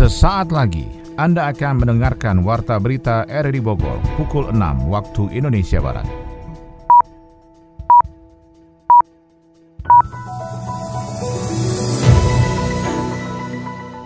Sesaat lagi Anda akan mendengarkan Warta Berita RRI Bogor pukul 6 waktu Indonesia Barat.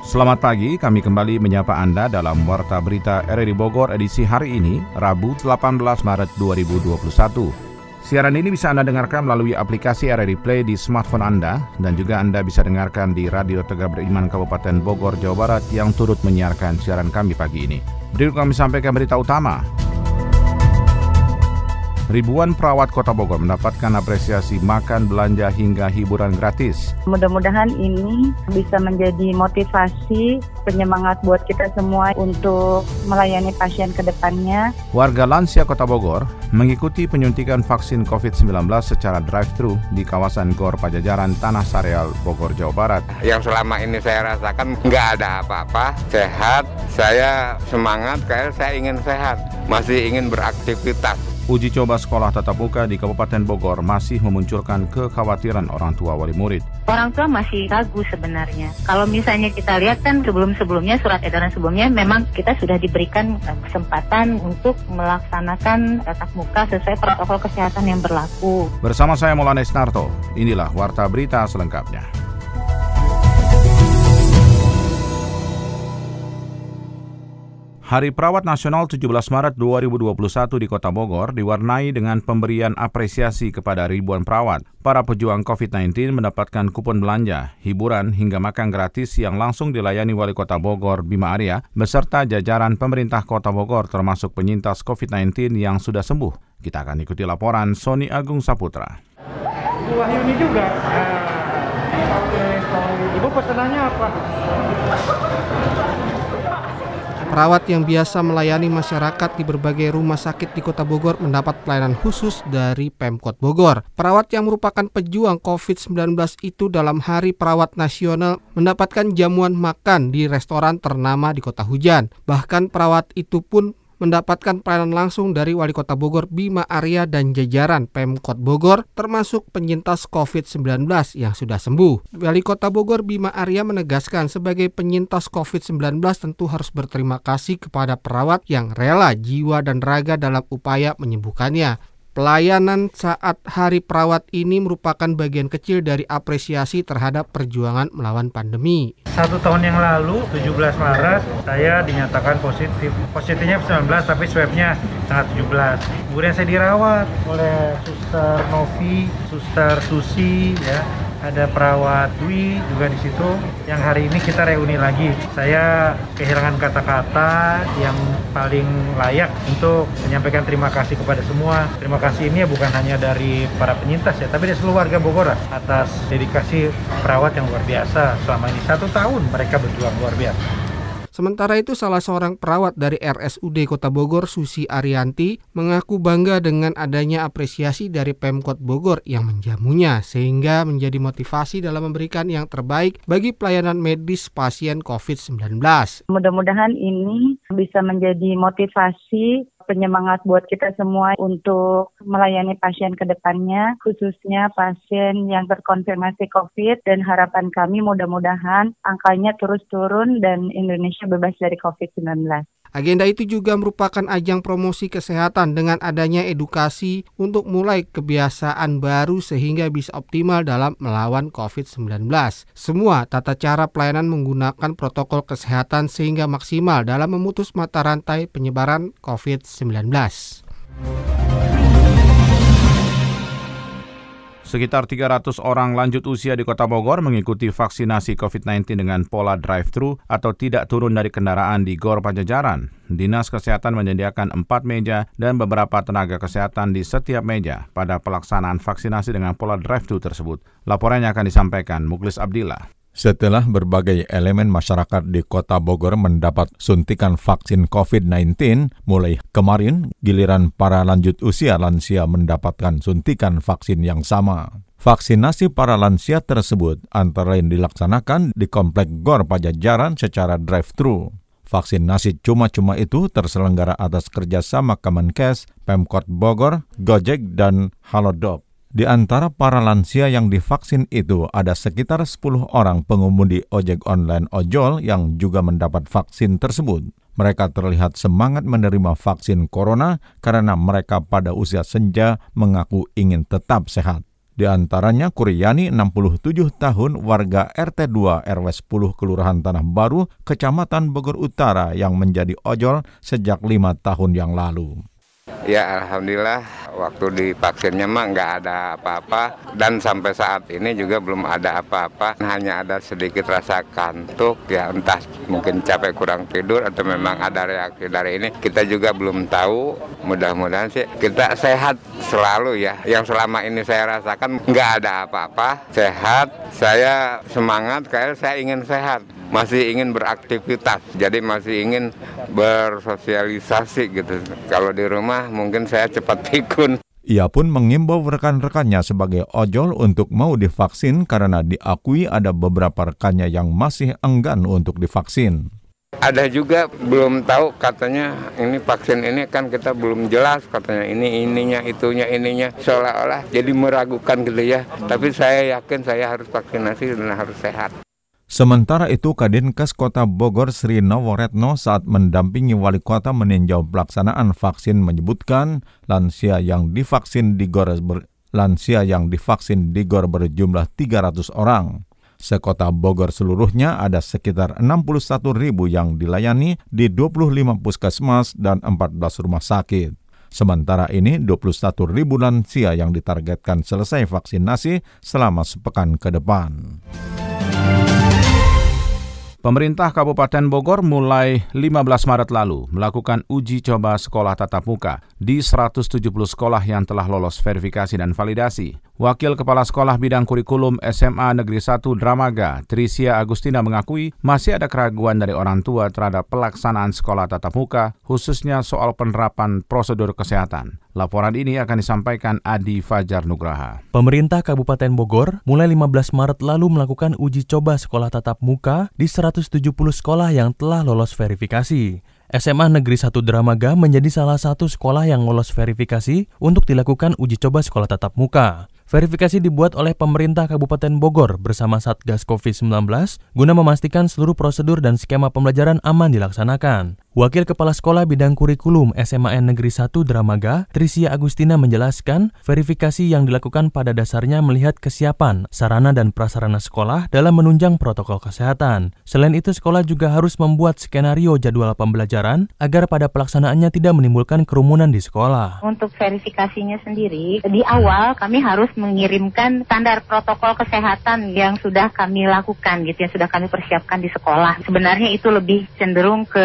Selamat pagi, kami kembali menyapa Anda dalam Warta Berita RRI Bogor edisi hari ini, Rabu 18 Maret 2021. Siaran ini bisa Anda dengarkan melalui aplikasi RRI Play di smartphone Anda dan juga Anda bisa dengarkan di Radio Tegak Beriman Kabupaten Bogor, Jawa Barat yang turut menyiarkan siaran kami pagi ini. Berikut kami sampaikan berita utama. Ribuan perawat Kota Bogor mendapatkan apresiasi makan, belanja, hingga hiburan gratis. Mudah-mudahan ini bisa menjadi motivasi, penyemangat buat kita semua untuk melayani pasien ke depannya. Warga lansia Kota Bogor mengikuti penyuntikan vaksin COVID-19 secara drive-thru di kawasan Gor Pajajaran, Tanah Sareal, Bogor, Jawa Barat. Yang selama ini saya rasakan nggak ada apa-apa, sehat, saya semangat, kayak saya ingin sehat, masih ingin beraktivitas. Uji coba sekolah tatap muka di Kabupaten Bogor masih memunculkan kekhawatiran orang tua wali murid. Orang tua masih ragu sebenarnya. Kalau misalnya kita lihat kan sebelum-sebelumnya surat edaran sebelumnya memang kita sudah diberikan kesempatan untuk melaksanakan tatap muka sesuai protokol kesehatan yang berlaku. Bersama saya Maulana Isnarto, inilah Warta Berita selengkapnya. Hari Perawat Nasional 17 Maret 2021 di Kota Bogor diwarnai dengan pemberian apresiasi kepada ribuan perawat. Para pejuang COVID-19 mendapatkan kupon belanja, hiburan hingga makan gratis yang langsung dilayani Wali Kota Bogor Bima Arya beserta jajaran pemerintah Kota Bogor termasuk penyintas COVID-19 yang sudah sembuh. Kita akan ikuti laporan Sony Agung Saputra. Ini juga. Ibu pesanannya apa? Perawat yang biasa melayani masyarakat di berbagai rumah sakit di Kota Bogor mendapat pelayanan khusus dari Pemkot Bogor. Perawat yang merupakan pejuang COVID-19 itu dalam Hari Perawat Nasional mendapatkan jamuan makan di restoran ternama di Kota Hujan. Bahkan perawat itu pun mendapatkan pelayanan langsung dari Wali Kota Bogor Bima Arya dan jajaran Pemkot Bogor termasuk penyintas COVID-19 yang sudah sembuh. Wali Kota Bogor Bima Arya menegaskan sebagai penyintas COVID-19 tentu harus berterima kasih kepada perawat yang rela jiwa dan raga dalam upaya menyembuhkannya. Pelayanan saat Hari Perawat ini merupakan bagian kecil dari apresiasi terhadap perjuangan melawan pandemi. Satu tahun yang lalu, 17 Maret, saya dinyatakan positif. Positifnya 19, tapi swabnya tanggal 17. Kemudian saya dirawat oleh Suster Novi, Suster Susi, ya, ada perawat Dwi juga di situ yang hari ini kita reuni lagi. Saya kehilangan kata-kata yang paling layak untuk menyampaikan terima kasih kepada semua. Terima kasih ini ya bukan hanya dari para penyintas ya, tapi dari seluruh warga Bogor atas dedikasi perawat yang luar biasa selama ini satu tahun mereka berjuang luar biasa. Sementara itu salah seorang perawat dari RSUD Kota Bogor Susi Arianti mengaku bangga dengan adanya apresiasi dari Pemkot Bogor yang menjamunya sehingga menjadi motivasi dalam memberikan yang terbaik bagi pelayanan medis pasien COVID-19. Mudah-mudahan ini bisa menjadi motivasi penyemangat buat kita semua untuk melayani pasien ke depannya, khususnya pasien yang terkonfirmasi COVID dan harapan kami mudah-mudahan angkanya terus turun dan Indonesia bebas dari COVID-19. Agenda itu juga merupakan ajang promosi kesehatan dengan adanya edukasi untuk mulai kebiasaan baru sehingga bisa optimal dalam melawan COVID-19. Semua tata cara pelayanan menggunakan protokol kesehatan sehingga maksimal dalam memutus mata rantai penyebaran COVID-19. Sekitar 300 orang lanjut usia di Kota Bogor mengikuti vaksinasi COVID-19 dengan pola drive-thru atau tidak turun dari kendaraan di Gor Pajajaran. Dinas Kesehatan menyediakan empat meja dan beberapa tenaga kesehatan di setiap meja pada pelaksanaan vaksinasi dengan pola drive-thru tersebut. Laporannya akan disampaikan Muklis Abdillah. Setelah berbagai elemen masyarakat di kota Bogor mendapat suntikan vaksin COVID-19, mulai kemarin giliran para lanjut usia lansia mendapatkan suntikan vaksin yang sama. Vaksinasi para lansia tersebut antara lain dilaksanakan di Komplek Gor Pajajaran secara drive-thru. Vaksinasi cuma-cuma itu terselenggara atas kerjasama Kemenkes, Pemkot Bogor, Gojek, dan Halodoc. Di antara para lansia yang divaksin itu ada sekitar 10 orang pengemudi ojek online ojol yang juga mendapat vaksin tersebut. Mereka terlihat semangat menerima vaksin corona karena mereka pada usia senja mengaku ingin tetap sehat. Di antaranya Kuryani 67 tahun warga RT 2 RW 10 Kelurahan Tanah Baru, Kecamatan Bogor Utara yang menjadi ojol sejak lima tahun yang lalu. Ya Alhamdulillah waktu divaksinnya mah nggak ada apa-apa. Dan sampai saat ini juga belum ada apa-apa. Hanya ada sedikit rasa kantuk ya entah mungkin capek kurang tidur atau memang ada reaksi dari ini. Kita juga belum tahu. Mudah-mudahan sih kita sehat selalu ya. Yang selama ini saya rasakan nggak ada apa-apa. Sehat saya semangat kayak saya ingin sehat. Masih ingin beraktivitas, jadi masih ingin bersosialisasi gitu. Kalau di rumah mungkin saya cepat pikun. Ia pun mengimbau rekan-rekannya sebagai ojol untuk mau divaksin karena diakui ada beberapa rekannya yang masih enggan untuk divaksin. Ada juga belum tahu katanya ini vaksin ini kan kita belum jelas katanya ini ininya itunya ininya seolah-olah jadi meragukan gitu ya. Tapi saya yakin saya harus vaksinasi dan harus sehat. Sementara itu, Kadinkes Kota Bogor Sri Noworetno saat mendampingi wali kota meninjau pelaksanaan vaksin menyebutkan lansia yang divaksin di Gor ber, lansia yang divaksin di Gor berjumlah 300 orang. Sekota Bogor seluruhnya ada sekitar 61 ribu yang dilayani di 25 puskesmas dan 14 rumah sakit. Sementara ini 21 ribu lansia yang ditargetkan selesai vaksinasi selama sepekan ke depan. Pemerintah Kabupaten Bogor mulai 15 Maret lalu melakukan uji coba sekolah tatap muka di 170 sekolah yang telah lolos verifikasi dan validasi. Wakil Kepala Sekolah Bidang Kurikulum SMA Negeri 1 Dramaga, Trisia Agustina mengakui masih ada keraguan dari orang tua terhadap pelaksanaan sekolah tatap muka, khususnya soal penerapan prosedur kesehatan. Laporan ini akan disampaikan Adi Fajar Nugraha. Pemerintah Kabupaten Bogor mulai 15 Maret lalu melakukan uji coba sekolah tatap muka di 170 sekolah yang telah lolos verifikasi. SMA Negeri 1 Dramaga menjadi salah satu sekolah yang lolos verifikasi untuk dilakukan uji coba sekolah tatap muka. Verifikasi dibuat oleh pemerintah Kabupaten Bogor bersama Satgas COVID-19 guna memastikan seluruh prosedur dan skema pembelajaran aman dilaksanakan. Wakil Kepala Sekolah Bidang Kurikulum SMAN Negeri 1 Dramaga, Trisia Agustina menjelaskan, verifikasi yang dilakukan pada dasarnya melihat kesiapan, sarana dan prasarana sekolah dalam menunjang protokol kesehatan. Selain itu, sekolah juga harus membuat skenario jadwal pembelajaran agar pada pelaksanaannya tidak menimbulkan kerumunan di sekolah. Untuk verifikasinya sendiri, di awal kami harus mengirimkan standar protokol kesehatan yang sudah kami lakukan gitu, yang sudah kami persiapkan di sekolah. Sebenarnya itu lebih cenderung ke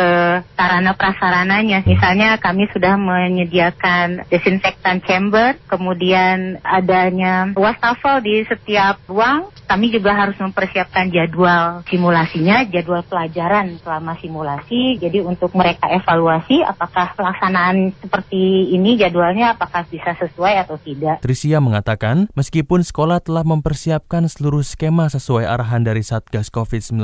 sarana prasarananya. Misalnya kami sudah menyediakan desinfektan chamber, kemudian adanya wastafel di setiap ruang. Kami juga harus mempersiapkan jadwal simulasinya, jadwal pelajaran selama simulasi. Jadi untuk mereka evaluasi apakah pelaksanaan seperti ini jadwalnya apakah bisa sesuai atau tidak. Trisia mengatakan, meskipun sekolah telah mempersiapkan seluruh skema sesuai arahan dari Satgas COVID-19,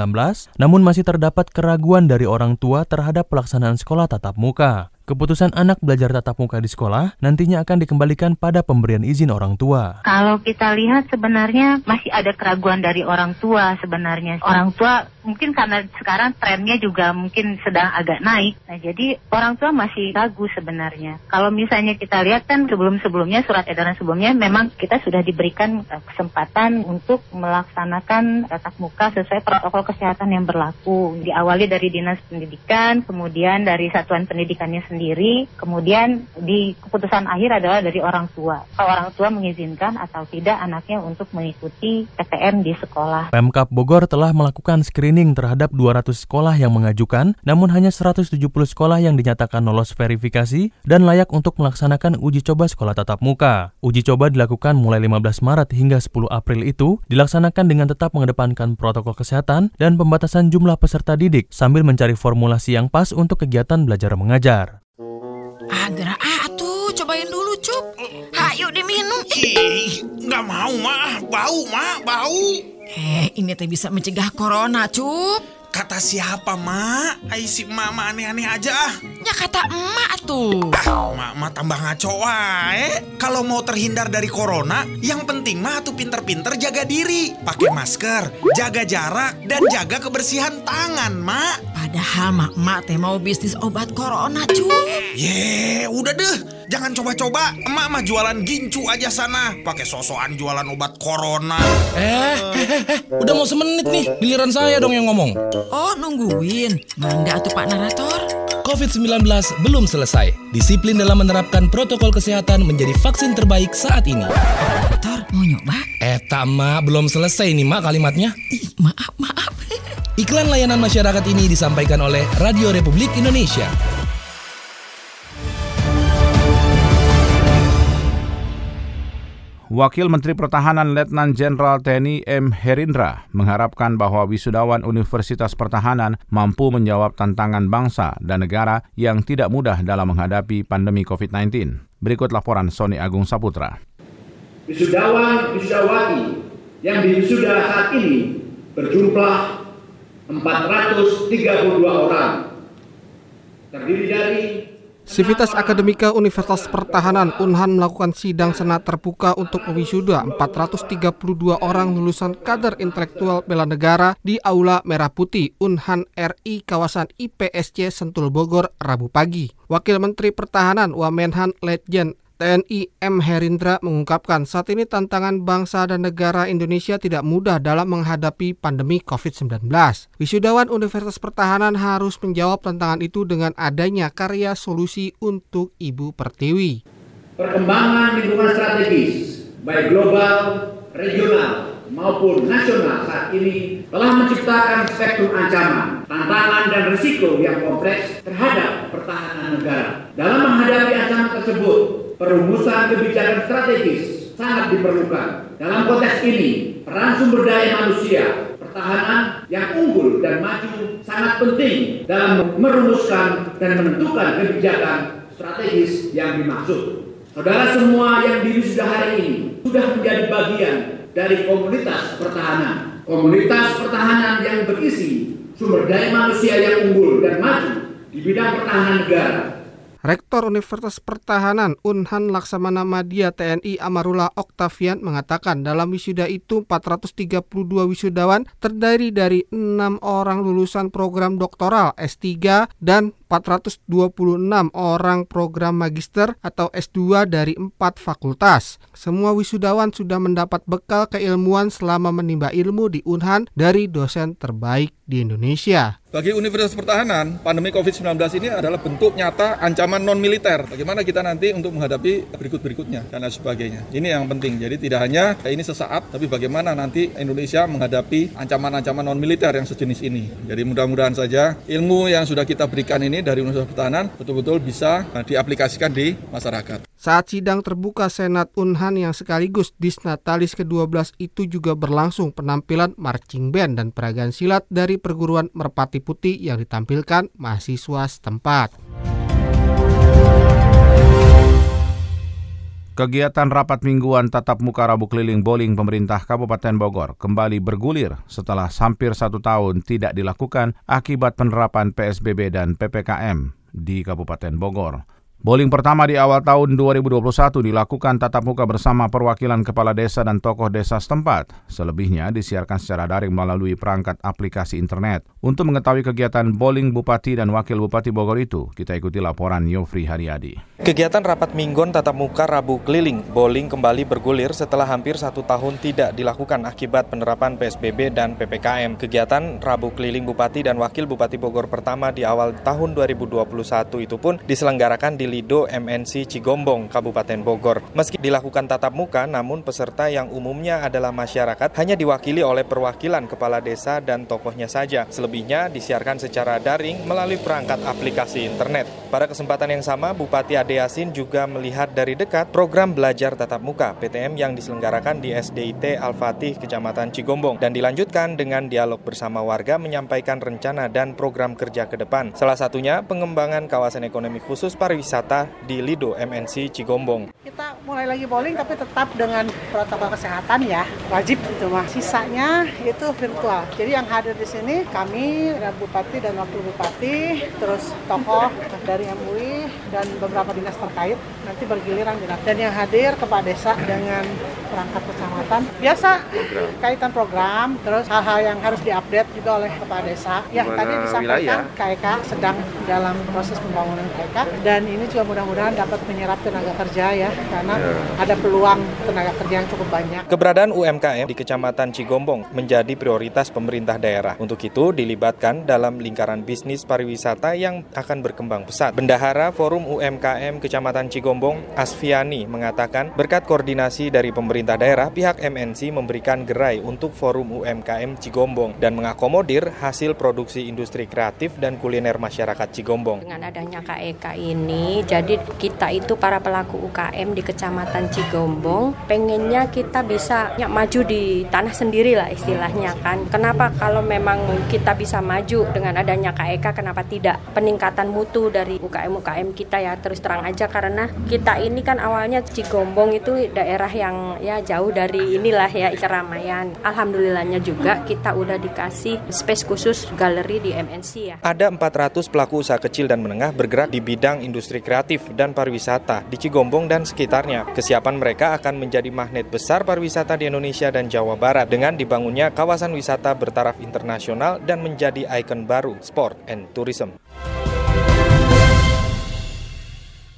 namun masih terdapat keraguan dari orang tua terhadap pelaksanaan pelaksanaan sekolah tatap muka. Keputusan anak belajar tatap muka di sekolah nantinya akan dikembalikan pada pemberian izin orang tua. Kalau kita lihat sebenarnya masih ada keraguan dari orang tua sebenarnya. Orang tua mungkin karena sekarang trennya juga mungkin sedang agak naik. Nah jadi orang tua masih ragu sebenarnya. Kalau misalnya kita lihat kan sebelum-sebelumnya surat edaran sebelumnya memang kita sudah diberikan eh, kesempatan untuk melaksanakan tatap muka sesuai protokol kesehatan yang berlaku. Diawali dari dinas pendidikan, kemudian dari satuan pendidikannya sendiri sendiri, kemudian di keputusan akhir adalah dari orang tua. Kalau orang tua mengizinkan atau tidak anaknya untuk mengikuti PTM di sekolah. Pemkap Bogor telah melakukan screening terhadap 200 sekolah yang mengajukan, namun hanya 170 sekolah yang dinyatakan lolos verifikasi dan layak untuk melaksanakan uji coba sekolah tatap muka. Uji coba dilakukan mulai 15 Maret hingga 10 April itu dilaksanakan dengan tetap mengedepankan protokol kesehatan dan pembatasan jumlah peserta didik sambil mencari formulasi yang pas untuk kegiatan belajar mengajar. Nggak mau, mah. Bau, mah. Bau. Eh, ini teh bisa mencegah corona, Cup. Kata siapa, Mak? Ai si mama aneh-aneh aja ah. Ya kata emak tuh. Ah, Mak tambah ngaco wae. Kalau mau terhindar dari corona, yang penting mah tuh pinter-pinter jaga diri. Pakai masker, jaga jarak, dan jaga kebersihan tangan, Mak. Padahal mak-mak teh mau bisnis obat corona cuy. Ye, udah deh. Jangan coba-coba. Emak mah jualan gincu aja sana. Pakai sosokan jualan obat corona. Eh, eh, eh, eh, udah mau semenit nih. Giliran saya dong yang ngomong. Oh, nungguin. Mangga tuh Pak Narator. COVID-19 belum selesai. Disiplin dalam menerapkan protokol kesehatan menjadi vaksin terbaik saat ini. Narator, mau nyoba? Eh, mak, belum selesai nih, Mak, kalimatnya. Ih, maaf, maaf. Iklan layanan masyarakat ini disampaikan oleh Radio Republik Indonesia. Wakil Menteri Pertahanan Letnan Jenderal TNI M. Herindra mengharapkan bahwa wisudawan Universitas Pertahanan mampu menjawab tantangan bangsa dan negara yang tidak mudah dalam menghadapi pandemi COVID-19. Berikut laporan Sony Agung Saputra. Wisudawan wisudawati yang diwisuda saat ini berjumlah 432 orang. Terdiri dari Sivitas Akademika Universitas Pertahanan Unhan melakukan sidang senat terbuka untuk mewisuda 432 orang lulusan kader intelektual bela negara di Aula Merah Putih Unhan RI kawasan IPSC Sentul Bogor Rabu pagi. Wakil Menteri Pertahanan Wamenhan Letjen TNI M. Herindra mengungkapkan saat ini tantangan bangsa dan negara Indonesia tidak mudah dalam menghadapi pandemi COVID-19. Wisudawan Universitas Pertahanan harus menjawab tantangan itu dengan adanya karya solusi untuk Ibu Pertiwi. Perkembangan lingkungan strategis, baik global, regional, maupun nasional saat ini telah menciptakan spektrum ancaman, tantangan, dan risiko yang kompleks terhadap pertahanan negara. Dalam menghadapi ancaman tersebut, perumusan kebijakan strategis sangat diperlukan. Dalam konteks ini, peran sumber daya manusia, pertahanan yang unggul dan maju sangat penting dalam merumuskan dan menentukan kebijakan strategis yang dimaksud. Saudara semua yang sudah hari ini sudah menjadi bagian dari komunitas pertahanan. Komunitas pertahanan yang berisi sumber daya manusia yang unggul dan maju di bidang pertahanan negara Rektor Universitas Pertahanan Unhan Laksamana Madya TNI Amarullah Oktavian mengatakan dalam wisuda itu 432 wisudawan terdiri dari enam orang lulusan program doktoral S3 dan 426 orang program magister atau S2 dari empat fakultas. Semua wisudawan sudah mendapat bekal keilmuan selama menimba ilmu di Unhan dari dosen terbaik di Indonesia. Bagi Universitas Pertahanan, pandemi COVID-19 ini adalah bentuk nyata ancaman non-militer. Bagaimana kita nanti untuk menghadapi berikut-berikutnya dan sebagainya. Ini yang penting. Jadi tidak hanya ini sesaat, tapi bagaimana nanti Indonesia menghadapi ancaman-ancaman non-militer yang sejenis ini. Jadi mudah-mudahan saja ilmu yang sudah kita berikan ini dari Universitas Pertahanan betul-betul bisa diaplikasikan di masyarakat. Saat sidang terbuka Senat Unhan yang sekaligus disnatalis ke-12 itu juga berlangsung penampilan marching band dan peragaan silat dari perguruan Merpati Putih yang ditampilkan mahasiswa setempat. Kegiatan rapat mingguan tatap muka Rabu Keliling Bowling pemerintah Kabupaten Bogor kembali bergulir setelah hampir satu tahun tidak dilakukan akibat penerapan PSBB dan PPKM di Kabupaten Bogor. Bowling pertama di awal tahun 2021 dilakukan tatap muka bersama perwakilan kepala desa dan tokoh desa setempat. Selebihnya disiarkan secara daring melalui perangkat aplikasi internet. Untuk mengetahui kegiatan bowling Bupati dan Wakil Bupati Bogor itu, kita ikuti laporan Yofri Haryadi. Kegiatan rapat minggon tatap muka Rabu keliling bowling kembali bergulir setelah hampir satu tahun tidak dilakukan akibat penerapan PSBB dan PPKM. Kegiatan Rabu keliling Bupati dan Wakil Bupati Bogor pertama di awal tahun 2021 itu pun diselenggarakan di Lido MNC Cigombong, Kabupaten Bogor. Meski dilakukan tatap muka, namun peserta yang umumnya adalah masyarakat hanya diwakili oleh perwakilan kepala desa dan tokohnya saja. Selebihnya disiarkan secara daring melalui perangkat aplikasi internet. Pada kesempatan yang sama, Bupati Ade Yasin juga melihat dari dekat program belajar tatap muka PTM yang diselenggarakan di SDIT Al-Fatih, Kecamatan Cigombong, dan dilanjutkan dengan dialog bersama warga menyampaikan rencana dan program kerja ke depan. Salah satunya pengembangan kawasan ekonomi khusus pariwisata wisata di Lido MNC Cigombong. Kita mulai lagi bowling tapi tetap dengan protokol kesehatan ya, wajib itu mah. Sisanya itu virtual. Jadi yang hadir di sini kami, ada Bupati dan Wakil Bupati, terus tokoh dari MUI dan beberapa dinas terkait nanti bergiliran dan yang hadir kepala desa dengan perangkat kecamatan. Biasa program. kaitan program, terus hal-hal yang harus diupdate juga oleh kepala desa. Ya Di mana tadi disampaikan KEK sedang dalam proses pembangunan KEK dan ini juga mudah-mudahan dapat menyerap tenaga kerja ya karena yeah. ada peluang tenaga kerja yang cukup banyak. Keberadaan UMKM di Kecamatan Cigombong menjadi prioritas pemerintah daerah. Untuk itu dilibatkan dalam lingkaran bisnis pariwisata yang akan berkembang pesat. Bendahara Forum UMKM Kecamatan Cigombong, Asfiani, mengatakan berkat koordinasi dari pemerintah daerah, pihak MNC memberikan gerai untuk Forum UMKM Cigombong dan mengakomodir hasil produksi industri kreatif dan kuliner masyarakat Cigombong. Dengan adanya KEK ini, jadi kita itu para pelaku UKM di Kecamatan Cigombong pengennya kita bisa ya, maju di tanah sendiri lah istilahnya kan. Kenapa kalau memang kita bisa maju dengan adanya KEK kenapa tidak peningkatan mutu dari UKM-UKM kita ya terus terang aja karena kita ini kan awalnya Cigombong itu daerah yang ya jauh dari inilah ya keramaian. Alhamdulillahnya juga kita udah dikasih space khusus galeri di MNC ya. Ada 400 pelaku usaha kecil dan menengah bergerak di bidang industri kreatif dan pariwisata di Cigombong dan sekitarnya. Kesiapan mereka akan menjadi magnet besar pariwisata di Indonesia dan Jawa Barat dengan dibangunnya kawasan wisata bertaraf internasional dan menjadi ikon baru sport and tourism.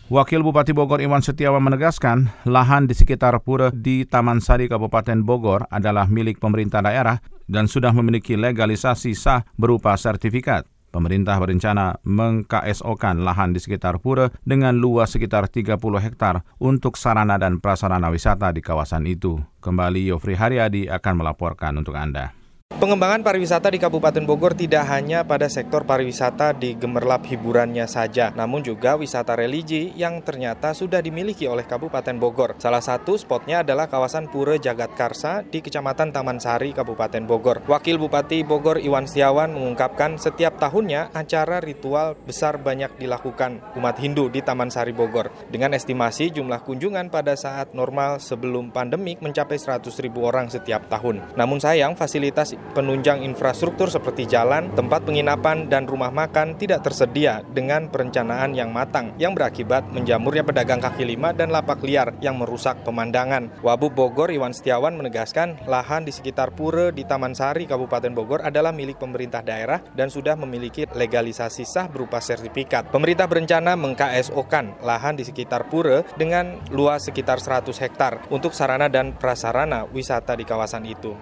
Wakil Bupati Bogor Iwan Setiawan menegaskan, lahan di sekitar pura di Taman Sari Kabupaten Bogor adalah milik pemerintah daerah dan sudah memiliki legalisasi sah berupa sertifikat. Pemerintah berencana meng-KSO-kan lahan di sekitar pura dengan luas sekitar 30 hektar untuk sarana dan prasarana wisata di kawasan itu. Kembali Yofri Haryadi akan melaporkan untuk Anda. Pengembangan pariwisata di Kabupaten Bogor tidak hanya pada sektor pariwisata di gemerlap hiburannya saja, namun juga wisata religi yang ternyata sudah dimiliki oleh Kabupaten Bogor. Salah satu spotnya adalah kawasan Pura Jagat Karsa di Kecamatan Taman Sari, Kabupaten Bogor. Wakil Bupati Bogor Iwan Setiawan mengungkapkan setiap tahunnya acara ritual besar banyak dilakukan umat Hindu di Taman Sari Bogor. Dengan estimasi jumlah kunjungan pada saat normal sebelum pandemik mencapai 100 ribu orang setiap tahun. Namun sayang fasilitas penunjang infrastruktur seperti jalan, tempat penginapan, dan rumah makan tidak tersedia dengan perencanaan yang matang yang berakibat menjamurnya pedagang kaki lima dan lapak liar yang merusak pemandangan. Wabub Bogor Iwan Setiawan menegaskan lahan di sekitar Pura di Taman Sari, Kabupaten Bogor adalah milik pemerintah daerah dan sudah memiliki legalisasi sah berupa sertifikat. Pemerintah berencana meng-KSO-kan lahan di sekitar Pura dengan luas sekitar 100 hektar untuk sarana dan prasarana wisata di kawasan itu.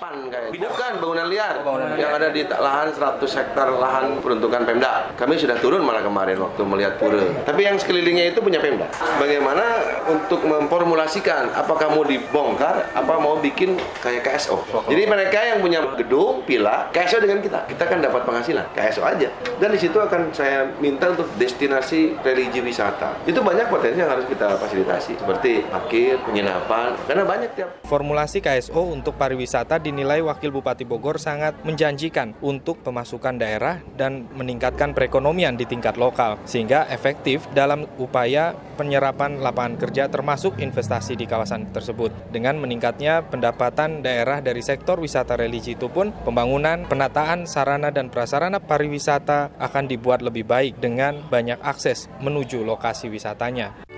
38 kayak. Bukan bangunan liar. Bangunan yang liar. ada di lahan 100 hektar lahan peruntukan Pemda. Kami sudah turun malah kemarin waktu melihat pura. Tapi yang sekelilingnya itu punya Pemda. Bagaimana untuk memformulasikan apakah mau dibongkar apa mau bikin kayak KSO. Jadi mereka yang punya gedung, pila, KSO dengan kita. Kita kan dapat penghasilan, KSO aja. Dan di situ akan saya minta untuk destinasi religi wisata. Itu banyak potensi yang harus kita fasilitasi seperti parkir, penginapan, karena banyak tiap. Formulasi KSO untuk pariwisata di dinilai Wakil Bupati Bogor sangat menjanjikan untuk pemasukan daerah dan meningkatkan perekonomian di tingkat lokal, sehingga efektif dalam upaya penyerapan lapangan kerja termasuk investasi di kawasan tersebut. Dengan meningkatnya pendapatan daerah dari sektor wisata religi itu pun, pembangunan, penataan sarana dan prasarana pariwisata akan dibuat lebih baik dengan banyak akses menuju lokasi wisatanya.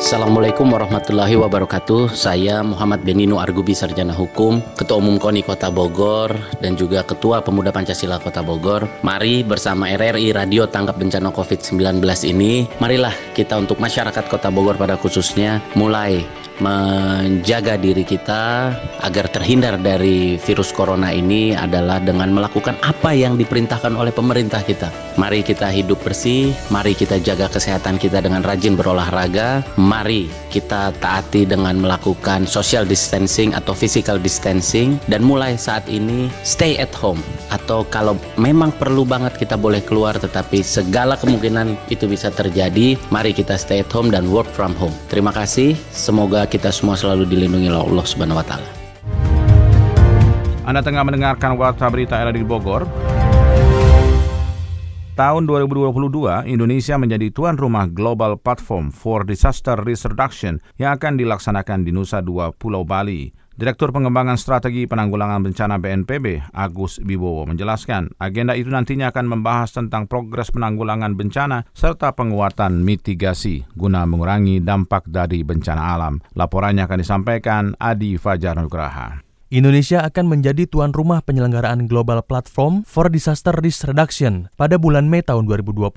Assalamualaikum warahmatullahi wabarakatuh. Saya Muhammad Benino Argubi Sarjana Hukum, Ketua Umum KONI Kota Bogor dan juga Ketua Pemuda Pancasila Kota Bogor. Mari bersama RRI Radio Tanggap Bencana COVID-19 ini, marilah kita untuk masyarakat Kota Bogor pada khususnya mulai menjaga diri kita agar terhindar dari virus corona ini adalah dengan melakukan apa yang diperintahkan oleh pemerintah kita. Mari kita hidup bersih, mari kita jaga kesehatan kita dengan rajin berolahraga, mari kita taati dengan melakukan social distancing atau physical distancing dan mulai saat ini stay at home atau kalau memang perlu banget kita boleh keluar tetapi segala kemungkinan itu bisa terjadi, mari kita stay at home dan work from home. Terima kasih, semoga kita semua selalu dilindungi oleh Allah Subhanahu wa taala. Anda tengah mendengarkan Warta Berita di Bogor. Tahun 2022, Indonesia menjadi tuan rumah Global Platform for Disaster Risk Reduction yang akan dilaksanakan di Nusa Dua, Pulau Bali. Direktur Pengembangan Strategi Penanggulangan Bencana BNPB, Agus Bibowo, menjelaskan agenda itu nantinya akan membahas tentang progres penanggulangan bencana serta penguatan mitigasi guna mengurangi dampak dari bencana alam. Laporannya akan disampaikan Adi Fajar Nugraha. Indonesia akan menjadi tuan rumah penyelenggaraan Global Platform for Disaster Risk Reduction pada bulan Mei tahun 2022.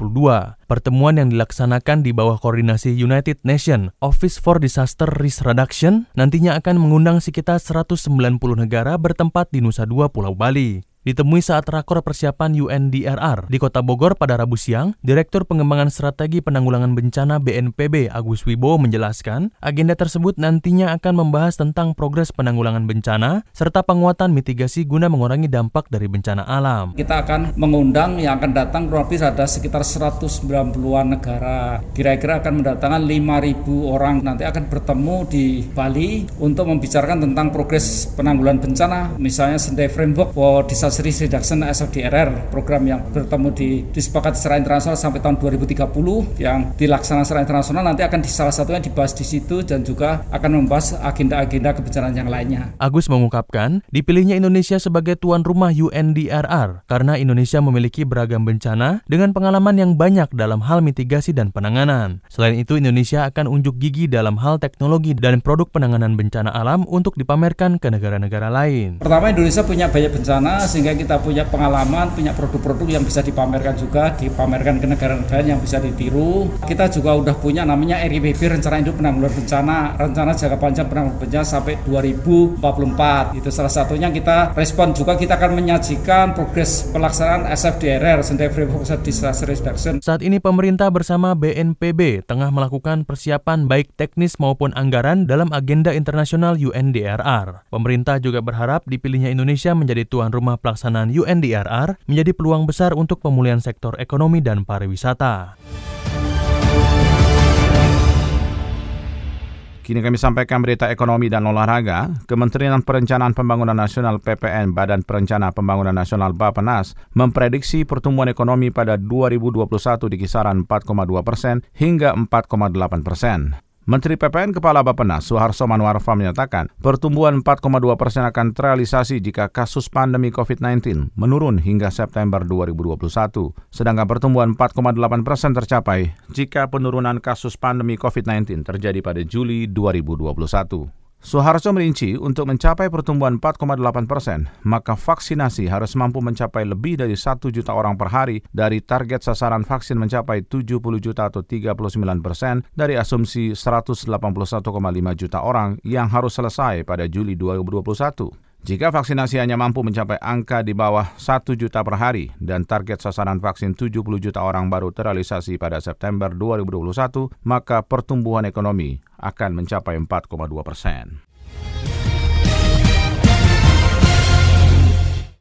Pertemuan yang dilaksanakan di bawah koordinasi United Nations Office for Disaster Risk Reduction nantinya akan mengundang sekitar 190 negara bertempat di Nusa Dua Pulau Bali. Ditemui saat rakor persiapan UNDRR di Kota Bogor pada Rabu siang, Direktur Pengembangan Strategi Penanggulangan Bencana BNPB Agus Wibowo menjelaskan, agenda tersebut nantinya akan membahas tentang progres penanggulangan bencana serta penguatan mitigasi guna mengurangi dampak dari bencana alam. Kita akan mengundang yang akan datang kurang lebih ada sekitar 190-an negara. Kira-kira akan mendatangkan 5.000 orang nanti akan bertemu di Bali untuk membicarakan tentang progres penanggulangan bencana, misalnya Sendai Framework for Disaster Risk Reduction SFDRR program yang bertemu di disepakati secara internasional sampai tahun 2030 yang dilaksanakan secara internasional nanti akan di salah satunya dibahas di situ dan juga akan membahas agenda-agenda kebencanaan yang lainnya. Agus mengungkapkan, dipilihnya Indonesia sebagai tuan rumah UNDRR karena Indonesia memiliki beragam bencana dengan pengalaman yang banyak dalam hal mitigasi dan penanganan. Selain itu, Indonesia akan unjuk gigi dalam hal teknologi dan produk penanganan bencana alam untuk dipamerkan ke negara-negara lain. Pertama, Indonesia punya banyak bencana sehingga kita punya pengalaman, punya produk-produk yang bisa dipamerkan juga, dipamerkan ke negara-negara yang bisa ditiru. Kita juga udah punya namanya RIPB Rencana Induk Penanggulangan Bencana, rencana jangka panjang penanggulangan bencana sampai 2044. Itu salah satunya kita respon juga kita akan menyajikan progres pelaksanaan SFDRR, Sendai Framework Disaster Reduction. Saat ini pemerintah bersama BNPB tengah melakukan persiapan baik teknis maupun anggaran dalam agenda internasional UNDRR. Pemerintah juga berharap dipilihnya Indonesia menjadi tuan rumah pelaksanaan pelaksanaan UNDRR menjadi peluang besar untuk pemulihan sektor ekonomi dan pariwisata. Kini kami sampaikan berita ekonomi dan olahraga. Kementerian Perencanaan Pembangunan Nasional PPN Badan Perencana Pembangunan Nasional Bapenas memprediksi pertumbuhan ekonomi pada 2021 di kisaran 4,2 persen hingga 4,8 persen. Menteri PPN Kepala Bapenas Suharso Manuarfa menyatakan pertumbuhan 4,2 persen akan terrealisasi jika kasus pandemi COVID-19 menurun hingga September 2021, sedangkan pertumbuhan 4,8 persen tercapai jika penurunan kasus pandemi COVID-19 terjadi pada Juli 2021. Soeharto merinci untuk mencapai pertumbuhan 4,8 persen, maka vaksinasi harus mampu mencapai lebih dari 1 juta orang per hari dari target sasaran vaksin mencapai 70 juta atau 39 persen dari asumsi 181,5 juta orang yang harus selesai pada Juli 2021. Jika vaksinasi hanya mampu mencapai angka di bawah 1 juta per hari dan target sasaran vaksin 70 juta orang baru terrealisasi pada September 2021, maka pertumbuhan ekonomi akan mencapai 4,2 persen.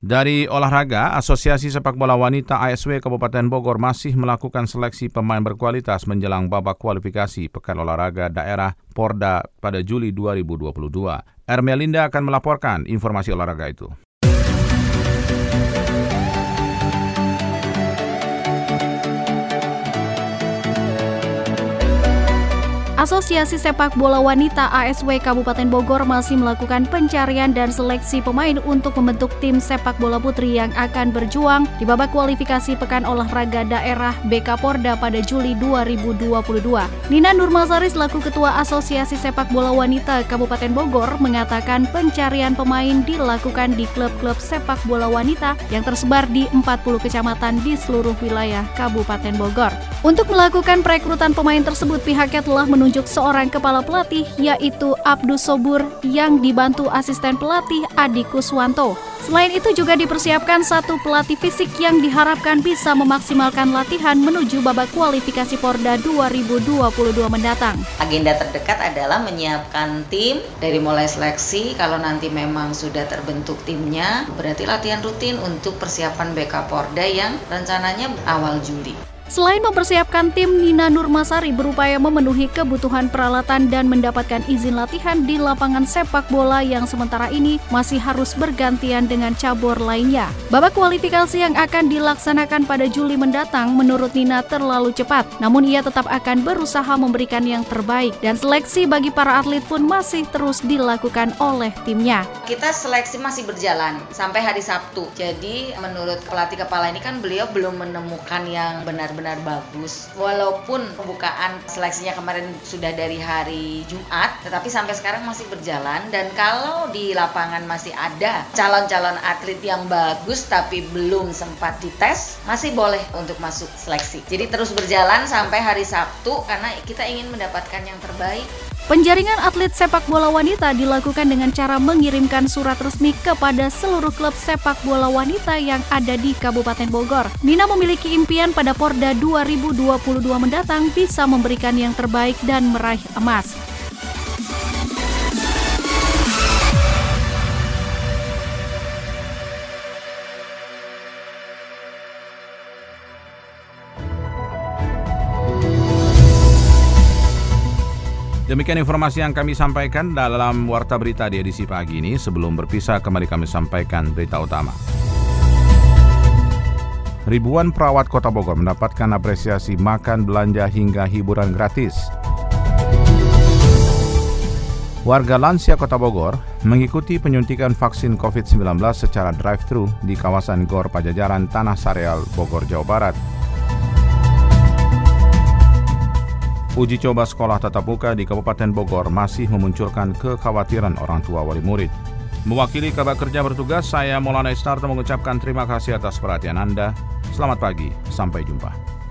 Dari olahraga, Asosiasi Sepak Bola Wanita ASW Kabupaten Bogor masih melakukan seleksi pemain berkualitas menjelang babak kualifikasi Pekan Olahraga Daerah Porda pada Juli 2022. Ermelinda akan melaporkan informasi olahraga itu. Asosiasi Sepak Bola Wanita ASW Kabupaten Bogor masih melakukan pencarian dan seleksi pemain untuk membentuk tim sepak bola putri yang akan berjuang di babak kualifikasi Pekan Olahraga Daerah BK Porda pada Juli 2022. Nina Nurmasari selaku Ketua Asosiasi Sepak Bola Wanita Kabupaten Bogor mengatakan pencarian pemain dilakukan di klub-klub sepak bola wanita yang tersebar di 40 kecamatan di seluruh wilayah Kabupaten Bogor. Untuk melakukan perekrutan pemain tersebut, pihaknya telah menunjukkan menunjuk seorang kepala pelatih yaitu Abdus Sobur yang dibantu asisten pelatih Adi Kuswanto. Selain itu juga dipersiapkan satu pelatih fisik yang diharapkan bisa memaksimalkan latihan menuju babak kualifikasi Porda 2022 mendatang. Agenda terdekat adalah menyiapkan tim dari mulai seleksi kalau nanti memang sudah terbentuk timnya berarti latihan rutin untuk persiapan BK Porda yang rencananya awal Juli. Selain mempersiapkan tim, Nina Nurmasari berupaya memenuhi kebutuhan peralatan dan mendapatkan izin latihan di lapangan sepak bola yang sementara ini masih harus bergantian dengan cabur lainnya. Babak kualifikasi yang akan dilaksanakan pada Juli mendatang menurut Nina terlalu cepat, namun ia tetap akan berusaha memberikan yang terbaik dan seleksi bagi para atlet pun masih terus dilakukan oleh timnya. Kita seleksi masih berjalan sampai hari Sabtu. Jadi menurut pelatih kepala ini kan beliau belum menemukan yang benar-benar benar-benar bagus. Walaupun pembukaan seleksinya kemarin sudah dari hari Jumat, tetapi sampai sekarang masih berjalan dan kalau di lapangan masih ada calon-calon atlet yang bagus tapi belum sempat dites, masih boleh untuk masuk seleksi. Jadi terus berjalan sampai hari Sabtu karena kita ingin mendapatkan yang terbaik. Penjaringan atlet sepak bola wanita dilakukan dengan cara mengirimkan surat resmi kepada seluruh klub sepak bola wanita yang ada di Kabupaten Bogor. Nina memiliki impian pada Porda 2022 mendatang bisa memberikan yang terbaik dan meraih emas. Demikian informasi yang kami sampaikan dalam Warta Berita di edisi pagi ini. Sebelum berpisah, kembali kami sampaikan berita utama. Ribuan perawat kota Bogor mendapatkan apresiasi makan, belanja, hingga hiburan gratis. Warga lansia kota Bogor mengikuti penyuntikan vaksin COVID-19 secara drive-thru di kawasan Gor Pajajaran Tanah Sareal, Bogor, Jawa Barat. Uji coba sekolah tatap muka di Kabupaten Bogor masih memunculkan kekhawatiran orang tua wali murid. Mewakili kabar kerja bertugas, saya Maulana Istarto mengucapkan terima kasih atas perhatian Anda. Selamat pagi, sampai jumpa.